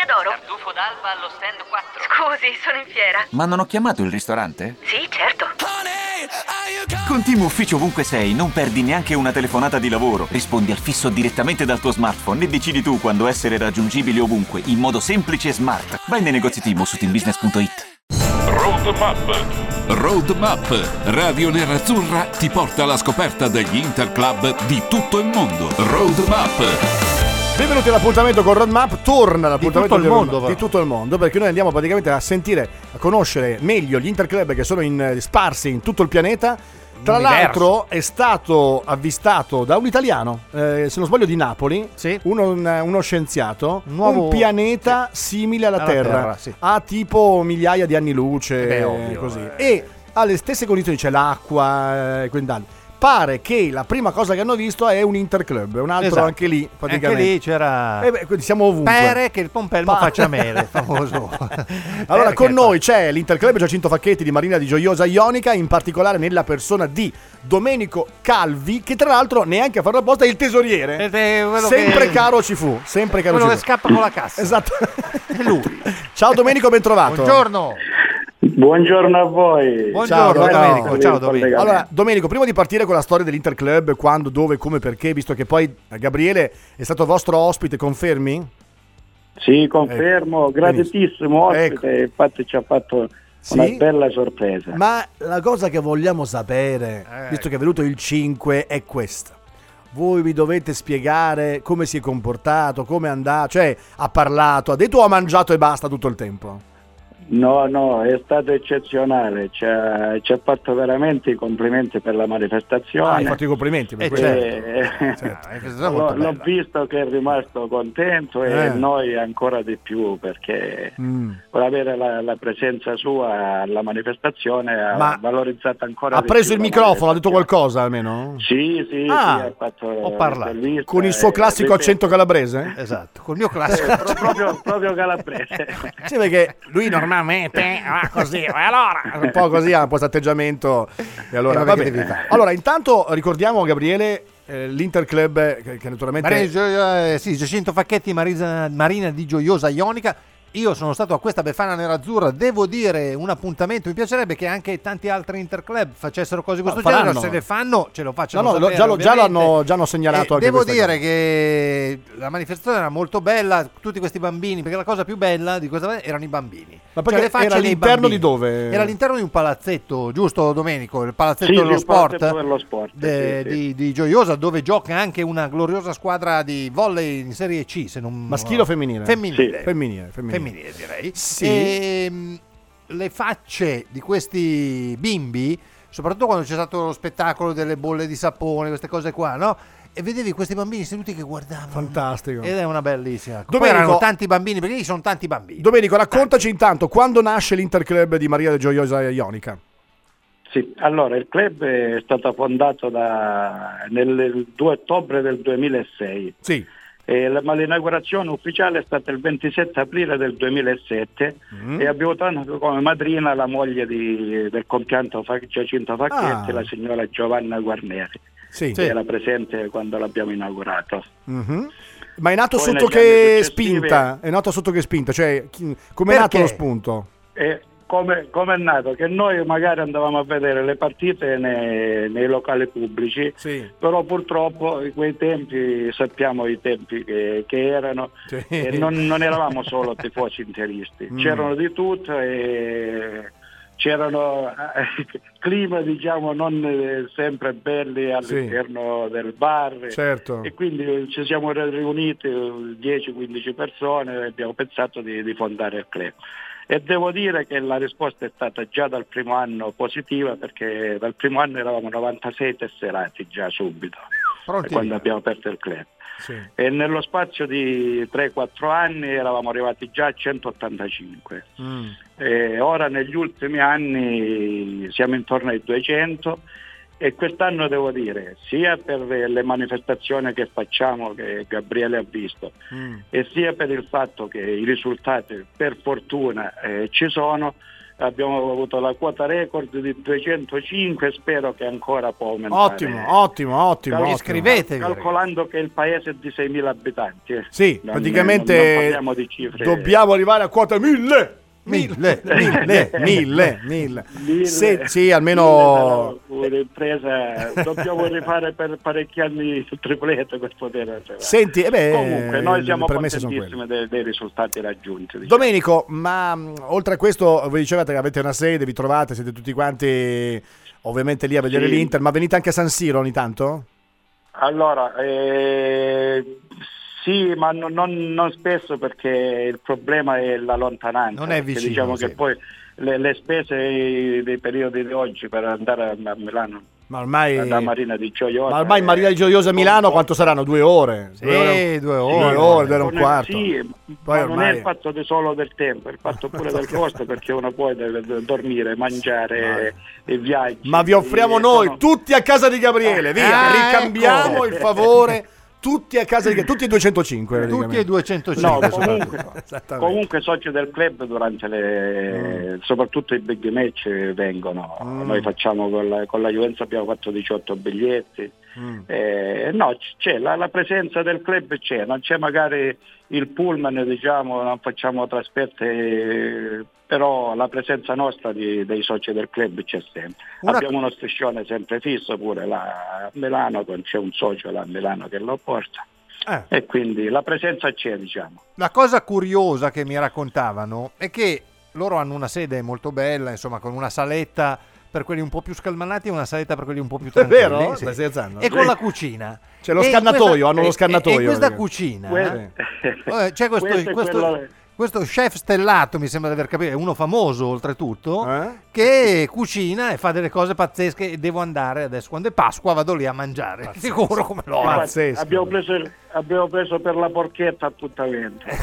Gioielleria d'oro. Tartufo d'alba allo stand 4. Scusi, sono in fiera. Ma non ho chiamato il ristorante? Sì, certo. Con Team Ufficio ovunque sei, non perdi neanche una telefonata di lavoro. Rispondi al fisso direttamente dal tuo smartphone e decidi tu quando essere raggiungibile ovunque, in modo semplice e smart. Vai nei negozi Team su teambusiness.it. Roadmap. Roadmap. Radio Nerazzurra ti porta alla scoperta degli Interclub di tutto il mondo. Roadmap. Benvenuti all'appuntamento con Roadmap, torna l'appuntamento tutto il mondo, di tutto il mondo, perché noi andiamo praticamente a sentire, a conoscere meglio gli interclub che sono in- eh, sparsi in tutto il pianeta. Tra Universo. l'altro è stato avvistato da un italiano, eh, se non sbaglio di Napoli, Sì. uno, un- uno scienziato, Un nuovo- un pianeta simile alla, Alla Terra, Terra, sì. ha tipo migliaia di anni luce, Eh beh, ovvio, così. eh. E ha le stesse condizioni, c'è l'acqua, eh, quintali. Pare che la prima cosa che hanno visto è un interclub, un altro Esatto. anche lì Anche praticamente. lì c'era Eh beh, quindi siamo ovunque. Pere che il pompelmo Pa- faccia mele, famoso. Allora, con che- noi c'è l'Interclub Giacinto Facchetti di Marina di Gioiosa Ionica, in particolare nella persona di Domenico Calvi, che tra l'altro neanche a farlo apposta è il tesoriere. Ed è quello sempre che- caro ci fu, sempre caro quello ci che fu. scappa con la cassa. Esatto. È lui. Ciao Domenico, ben trovato. Buongiorno. Buongiorno a voi. Buongiorno Ciao, Domenico. ciao. Domenico. Allora, Domenico, prima di partire con la storia dell'Interclub, quando, dove, come, perché, visto che poi Gabriele è stato vostro ospite, confermi? Sì, confermo, Ecco. gratitissimo ospite, Ecco. infatti ci ha fatto Sì? una bella sorpresa. Ma la cosa che vogliamo sapere, Eh. visto che è venuto il 5, è questa. Voi mi dovete spiegare come si è comportato, come è andato, cioè ha parlato, ha detto o ha mangiato e basta tutto il tempo? No, no, è stato eccezionale, ci ha, ci ha fatto veramente i complimenti per la manifestazione. Ah, hai fatto i complimenti per Eh, questo. certo. Eh, stata l'ho, l'ho visto che è rimasto contento e Eh. noi ancora di più perché Mm. per avere la, la presenza sua alla manifestazione Ma ha valorizzato ancora Ha di preso più il microfono, ha detto qualcosa almeno? Sì, sì, Ah, sì, ha fatto ho parlato. Con il suo e- classico accento calabrese? Esatto, col mio classico. eh, pro- proprio, proprio calabrese. Sì, perché lui normalmente va così, e allora un po' così ha un po' questo atteggiamento. E allora, Eh, fare? allora, intanto ricordiamo Gabriele eh, l'Interclub eh, che, che naturalmente eh, sì, Giacinto Facchetti, Marisa- Marina di Gioiosa Ionica. Io sono stato a questa Befana Nerazzurra, devo dire un appuntamento, mi piacerebbe che anche tanti altri interclub facessero cose di questo Ma genere, faranno. se le fanno ce lo No, facciano no, lo- sapere, già, lo- già ovviamente. l'hanno, già hanno segnalato Eh, anche devo questa dire cosa. che la manifestazione era molto bella, tutti questi bambini, perché la cosa più bella di questa erano i bambini. Ma perché Cioè, le facce era dei all'interno bambini. di dove? Era all'interno di un palazzetto, giusto Domenico? Il palazzetto Sì, dello sì, sport, palazzetto dello sport, de- sì, sì. Di, di Gioiosa, dove gioca anche una gloriosa squadra di volley in Serie C, se non Maschile o femminile? Femminile. Sì. Femminile, femminile. Femminile, direi. Sì. Ehm, le facce di questi bimbi, soprattutto quando c'è stato lo spettacolo delle bolle di sapone, queste cose qua, no? E vedevi questi bambini seduti che guardavano. Fantastico. Ed è una bellissima. Poi Domenico- erano tanti bambini, perché lì sono tanti bambini. Domenico, raccontaci intanto quando nasce l'Interclub di Maria de Gioiosa Ionica. Sì, allora il club è stato fondato da- nel 2 ottobre del 2006, Sì. Eh, la- ma l'inaugurazione ufficiale è stata il 27 aprile del 2007 Mm. e abbiamo avuto come madrina la moglie di- del compianto Giacinto Facchetti, Ah. la signora Giovanna Guarneri, Sì. che era presente quando l'abbiamo inaugurato. Mhm. Ma è nato Poi sotto che spinta? È nato sotto che spinta? Cioè, com'è nato Perché? lo spunto? E come, come è nato? Che noi magari andavamo a vedere le partite nei, nei locali pubblici, Sì. però purtroppo in quei tempi sappiamo i tempi che, che erano Sì. e non, non eravamo solo tifosi interisti, Mm. c'erano di tutto e c'erano eh, clima diciamo non eh, sempre belli all'interno del bar Certo. e quindi ci siamo riuniti eh, 10-15 persone e abbiamo pensato di, di fondare il club. E devo dire che la risposta è stata già dal primo anno positiva perché dal primo anno eravamo 96 tesserati già subito Pronti quando via. abbiamo aperto il club. Sì. E nello spazio di 3-4 anni eravamo arrivati già a 185. Mm. E ora negli ultimi anni siamo intorno ai 200 e quest'anno devo dire, sia per le manifestazioni che facciamo, che Gabriele ha visto, Mm. e sia per il fatto che i risultati per fortuna eh, ci sono, abbiamo avuto la quota record di 205, spero che ancora può aumentare. Ottimo, ottimo, ottimo. Cal-. Iscrivetevi. Calcolando che il paese è di 6.000 abitanti. eh. Sì, Non- praticamente non- non parliamo di cifre. dobbiamo arrivare a quota 1000. Mille. Mille, mille, mille. Mille- Se- sì, almeno un'impresa dobbiamo rifare per parecchi anni il triplete per poter arrivare. Senti, eh beh, Comunque, noi siamo contentissimi dei, dei risultati raggiunti. diciamo. Domenico, ma mh, oltre a questo, voi dicevate che avete una sede, vi trovate, siete tutti quanti ovviamente lì a vedere Sì. l'Inter, ma venite anche a San Siro ogni tanto? Allora, eh, sì, ma non, non- non spesso perché il problema è la lontananza. Non è vicino, Diciamo sì. che poi le, le spese dei periodi di oggi per andare a, Milano, Ma ormai, da Marina di Gioiosa... ma ormai Maria di Gioiosa a Milano quanto saranno? Due ore? Sì, due ore, due due ore. due ore e un quarto. Sì, Poi ma non è il fatto di solo del tempo, è il fatto pure del costo perché uno poi deve dormire, mangiare, i viaggi. Ma vi offriamo e noi sono- tutti a casa di Gabriele, via, Ah, ricambiamo ecco. il favore. Tutti a casa di tutti e 205 Tutti e praticamente. 205. No, comunque, comunque soci del club durante le soprattutto i big match vengono. Mm. Noi facciamo con la, con la Juventus abbiamo fatto 18 biglietti. Mm. Eh, no, c'è la, la presenza del club c'è, non c'è magari il pullman, diciamo, non facciamo trasferte, però la presenza nostra di- dei soci del club c'è sempre. Una- Abbiamo uno striscione sempre fisso pure là a Milano, c'è un socio là a Milano che lo porta. Eh. E quindi la presenza c'è, diciamo. La cosa curiosa che mi raccontavano è che loro hanno una sede molto bella, insomma, con una saletta per quelli un po' più scalmanati e una saletta per quelli un po' più È tranquilli. vero? Sì. Stai scherzando? E con la cucina. C'è lo E scannatoio, hanno lo e- e- scannatoio, E in questa cucina Que- eh, c'è questo, questo è questo- quello- questo chef stellato, mi sembra di aver capito, è uno famoso oltretutto, Eh? che cucina e fa delle cose pazzesche e devo andare adesso, quando è Pasqua vado lì a mangiare, sicuro come l'ho. Pazzesco. abbiamo, preso, abbiamo preso per la porchetta appuntamento.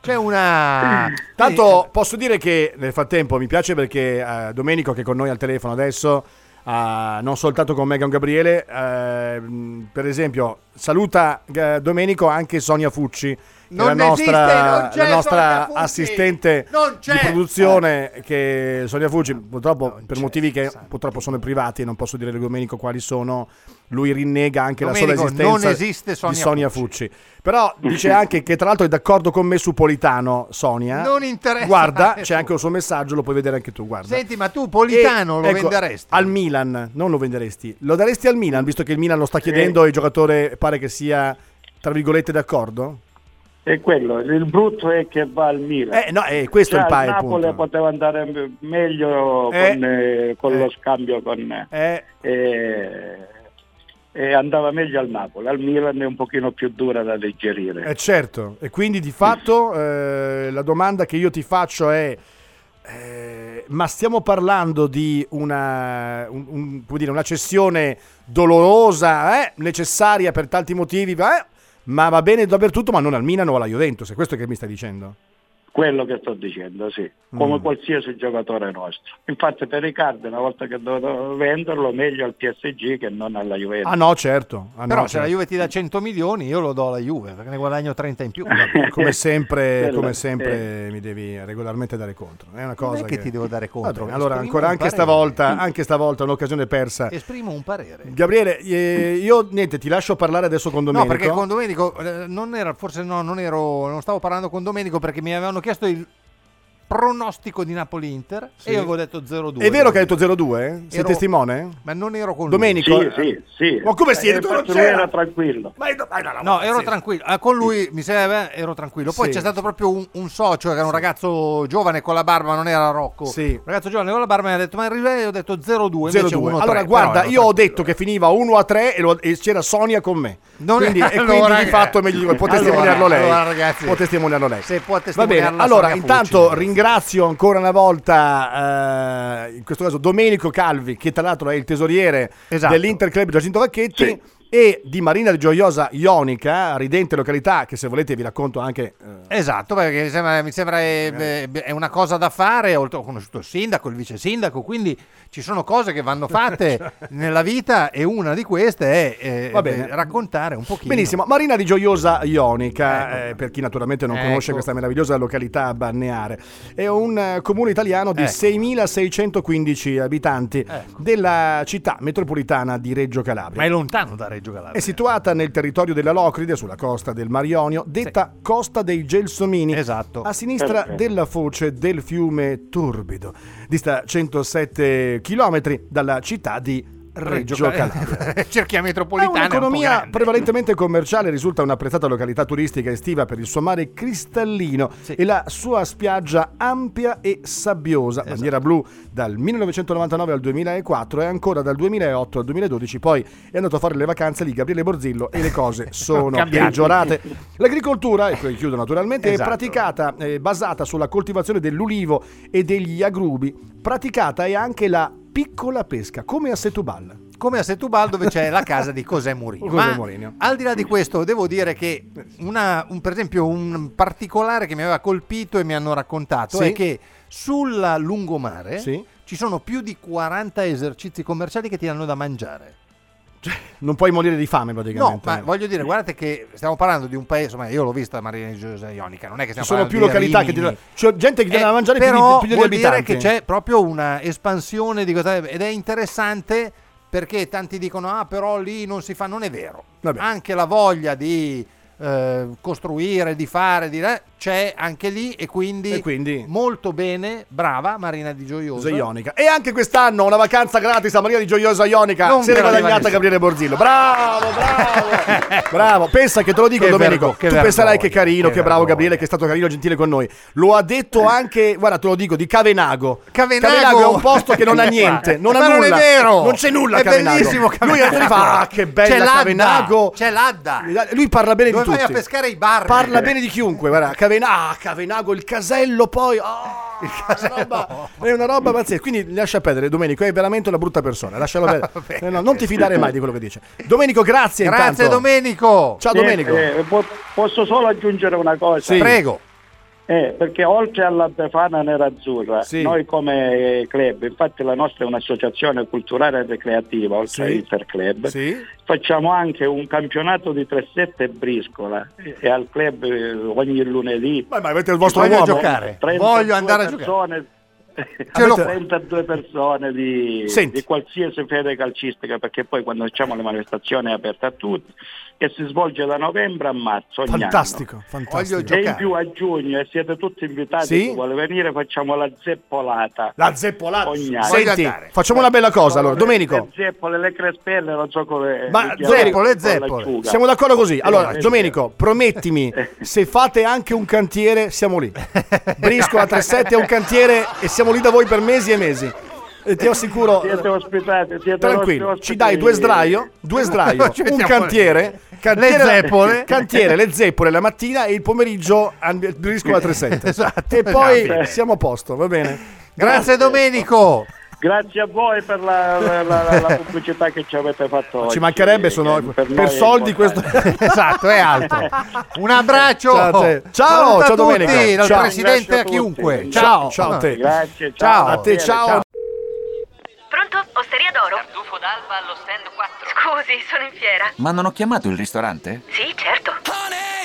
C'è una... Tanto posso dire che nel frattempo mi piace perché eh, Domenico che è con noi al telefono adesso, ah, non soltanto con Megan Gabriele, eh, mh, per esempio saluta eh, Domenico anche Sonia Fucci. la esiste, nostra, non c'è la nostra assistente di produzione che Sonia Fucci purtroppo Non per motivi che purtroppo sono privati e non posso dire a Domenico quali sono lui rinnega anche la Domenico, sola esistenza non esiste Sonia di Sonia Fucci. Fucci. Però dice anche che tra l'altro è d'accordo con me su Politano, Sonia. Non interessa Guarda, c'è anche un suo messaggio, lo puoi vedere anche tu, guarda. Senti, ma tu Politano E, lo ecco, venderesti? Al Milan, non lo venderesti. Lo daresti al Milan, visto che il Milan lo sta chiedendo e il giocatore pare che sia, tra virgolette, d'accordo? E quello, il brutto è che va al Milan. Eh, no, eh, questo Cioè, è il pa- al il Napoli punto. poteva andare meglio Eh, con, eh, con eh. lo scambio con, Eh, eh, andava meglio al Napoli, al Milan è un pochino più dura da digerire. Eh certo, e quindi di fatto eh, la domanda che io ti faccio è, eh, ma stiamo parlando di una, un- un- come dire, una cessione dolorosa, eh, necessaria per tanti motivi, eh, ma va bene dappertutto, ma non al Milan o alla Juventus, è questo che mi stai dicendo? Quello che sto dicendo, sì, come Mm. qualsiasi giocatore nostro. Infatti per Riccardo una volta che dovevo venderlo meglio al PSG che non alla Juventus. Ah no, certo. Ah, no, Però se certo. la Juve ti dà 100 milioni, io lo do alla Juve perché ne guadagno 30 in più. Come sempre, Quello, come sempre mi devi regolarmente dare contro. È una cosa Non è che ti devo dare contro, Va bene, allora, ancora anche parere. stavolta, anche stavolta un'occasione persa. Esprimo un parere. Gabriele, eh, io niente, ti lascio parlare adesso con Domenico. No, perché con Domenico eh, non era, forse no, non ero, non stavo parlando con Domenico perché mi avevano chiesto il pronostico di Napoli-Inter Sì. e io avevo detto 0-2. È vero che hai detto 0-2? Sei Ero- testimone? Ma non ero con lui. Domenico? Sì, sì, sì. Ma come si Eh, tu non c'era? era tranquillo. Ma io- ma no, no, No, ero sì. tranquillo. Ah, con lui mi sembra ero tranquillo. Poi Sì, c'è stato proprio un, un socio che era un ragazzo giovane con la barba, non era Rocco. Sì. Un ragazzo giovane con la barba mi ha detto "Ma il risultato?" ho detto 0-2, invece 0-2. 1-3. Allora, guarda, io ho detto che finiva 1 a 3 e, lo- e c'era Sonia con me. Non- quindi, e allora, quindi di fatto è eh, meglio di voi. Può allora, testimoniarlo lei. allora, ragazzi, può testimoniarlo lei. se può Va testimoniarla bene, allora intanto Fucci. Ringrazio ancora una volta, eh, in questo caso Domenico Calvi, che tra l'altro è il tesoriere Esatto. dell'Inter Club Giacinto Vacchetti. Sì. E di Marina di Gioiosa Ionica, ridente località che se volete vi racconto anche... eh, Esatto, perché mi sembra, mi sembra è, è una cosa da fare. Ho conosciuto il sindaco, il vice sindaco, quindi ci sono cose che vanno fatte nella vita e una di queste è eh, raccontare un pochino. Benissimo, Marina di Gioiosa Ionica, eh, per chi naturalmente non Ecco. conosce questa meravigliosa località balneare, è un eh, comune italiano di Ecco. 6.615 abitanti Ecco. della città metropolitana di Reggio Calabria. Ma è lontano da Reggio Calabria. È situata nel territorio della Locride, sulla costa del Mar Ionio, detta Costa dei Gelsomini, Esatto. a sinistra Perfetto. della foce del fiume Turbido. Dista 107 km dalla città di Reggio Calabria. Cerchia metropolitana. è un un'economia grande. prevalentemente commerciale, risulta un'apprezzata località turistica estiva per il suo mare cristallino e la sua spiaggia ampia e sabbiosa, Esatto. bandiera blu dal 1999 al 2004 e ancora dal 2008 al 2012, poi è andato a fare le vacanze lì Gabriele Borzillo e le cose sono peggiorate. L'agricoltura, e poi chiudo naturalmente, Esatto. è praticata, eh, basata sulla coltivazione dell'ulivo e degli agrubi, praticata è anche la piccola pesca, come a Setubal. come a Setubal dove c'è la casa di Cosè Mourinho. Cosè Mourinho. al di là di questo, devo dire che una- un- per esempio un particolare che mi aveva colpito e mi hanno raccontato Sì. è che sulla lungomare Sì. ci sono più di 40 esercizi commerciali che ti danno da mangiare. Non puoi morire di fame No, praticamente. ma voglio dire, guardate che stiamo parlando di un paese, insomma, io l'ho vista Marina di Gioia Ionica, non è che Ci stiamo sono più località che ti Rimini. c'è gente che dà da mangiare più di, Eh, però più vuol dire abitanti. che c'è proprio una espansione di cosa ed è interessante perché tanti dicono ah però lì non si fa non è vero Vabbè. anche la voglia di eh, costruire di fare di eh, c'è anche lì e quindi, E quindi? molto bene brava Marina di Gioiosa Ionica. E anche quest'anno una vacanza gratis a Maria di Gioiosa Ionica. Non se l'è guadagnata. Gabriele Borzillo. Bravo, bravo. bravo. Pensa che te lo dico, Che Domenico. vergo- tu penserai vergogna, che carino, che che, bravo. Gabriele, che è stato carino e gentile con noi. Lo ha detto anche, guarda, te lo dico, di Cavenago. Cavenago. è un posto che non ha niente, non Ma ha non nulla. è vero Non c'è nulla è Cavenago. bellissimo Lui Cavenago. ha fa, ah, che bella c'è Cavenago. c'è l'Adda Lui parla bene di vai tutti. a pescare i bar Parla bene di chiunque, guarda, Cavena- ah, Cavenago, il casello poi. ah, Una roba, è una roba pazzesca. Quindi lascia perdere, Domenico, è veramente una brutta persona. Lascialo perdere. Eh, no, non ti fidare mai di quello che dice. Domenico, grazie. grazie intanto. Domenico Ciao Domenico. Eh, eh, po- posso solo aggiungere una cosa? Sì. prego Eh, perché oltre alla Befana Nerazzurra, Sì. noi come club, infatti la nostra è un'associazione culturale e recreativa, oltre Sì. all'Interclub, Sì. facciamo anche un campionato di 3-7 e briscola e al club eh, ogni lunedì. Ma, ma avete il vostro Voglio uomo. giocare. 32 Voglio andare a persone, Ce l'ho- 32 persone di, di qualsiasi fede calcistica perché poi quando facciamo le manifestazioni è aperta a tutti e si svolge da novembre a marzo Fantastico, anno. fantastico. E in più a giugno e siete tutti invitati, Sì? chi vuole venire facciamo la zeppolata. La zeppolata. Ogni anno. Senti, facciamo una bella cosa allora. Domenico, Le zeppole, le crespelle, non so come... Ma zeppole, zeppole. siamo d'accordo così. Allora, Eh, Domenico, promettimi, se fate anche un cantiere, siamo lì. Briscola 37 è un cantiere e siamo lì da voi per mesi e mesi. E ti assicuro, Siete ospitati, siete tranquillo, ci dai due sdraio, due sdraio, Ci un cantiere, cantiere Le zeppole. cantiere, le zeppole la mattina e il pomeriggio al Briscola 37. Esatto, E poi esatto. siamo a posto, va bene? grazie Domenico Grazie a voi per la, la- la- la pubblicità che ci avete fatto oggi. Ci mancherebbe, sono per, è soldi questo. esatto è altro un abbraccio Ciao a. Ciao, Saluta ciao tutti, Domenico. dal Ciao. presidente a tutti. chiunque Ciao, ciao a te. Grazie, Ciao. ciao. A te, Bene, ciao. Pronto? Osteria d'oro? Tartufo d'alba allo stand 4. Scusi, sono in fiera. Ma non ho chiamato il ristorante? Sì, certo.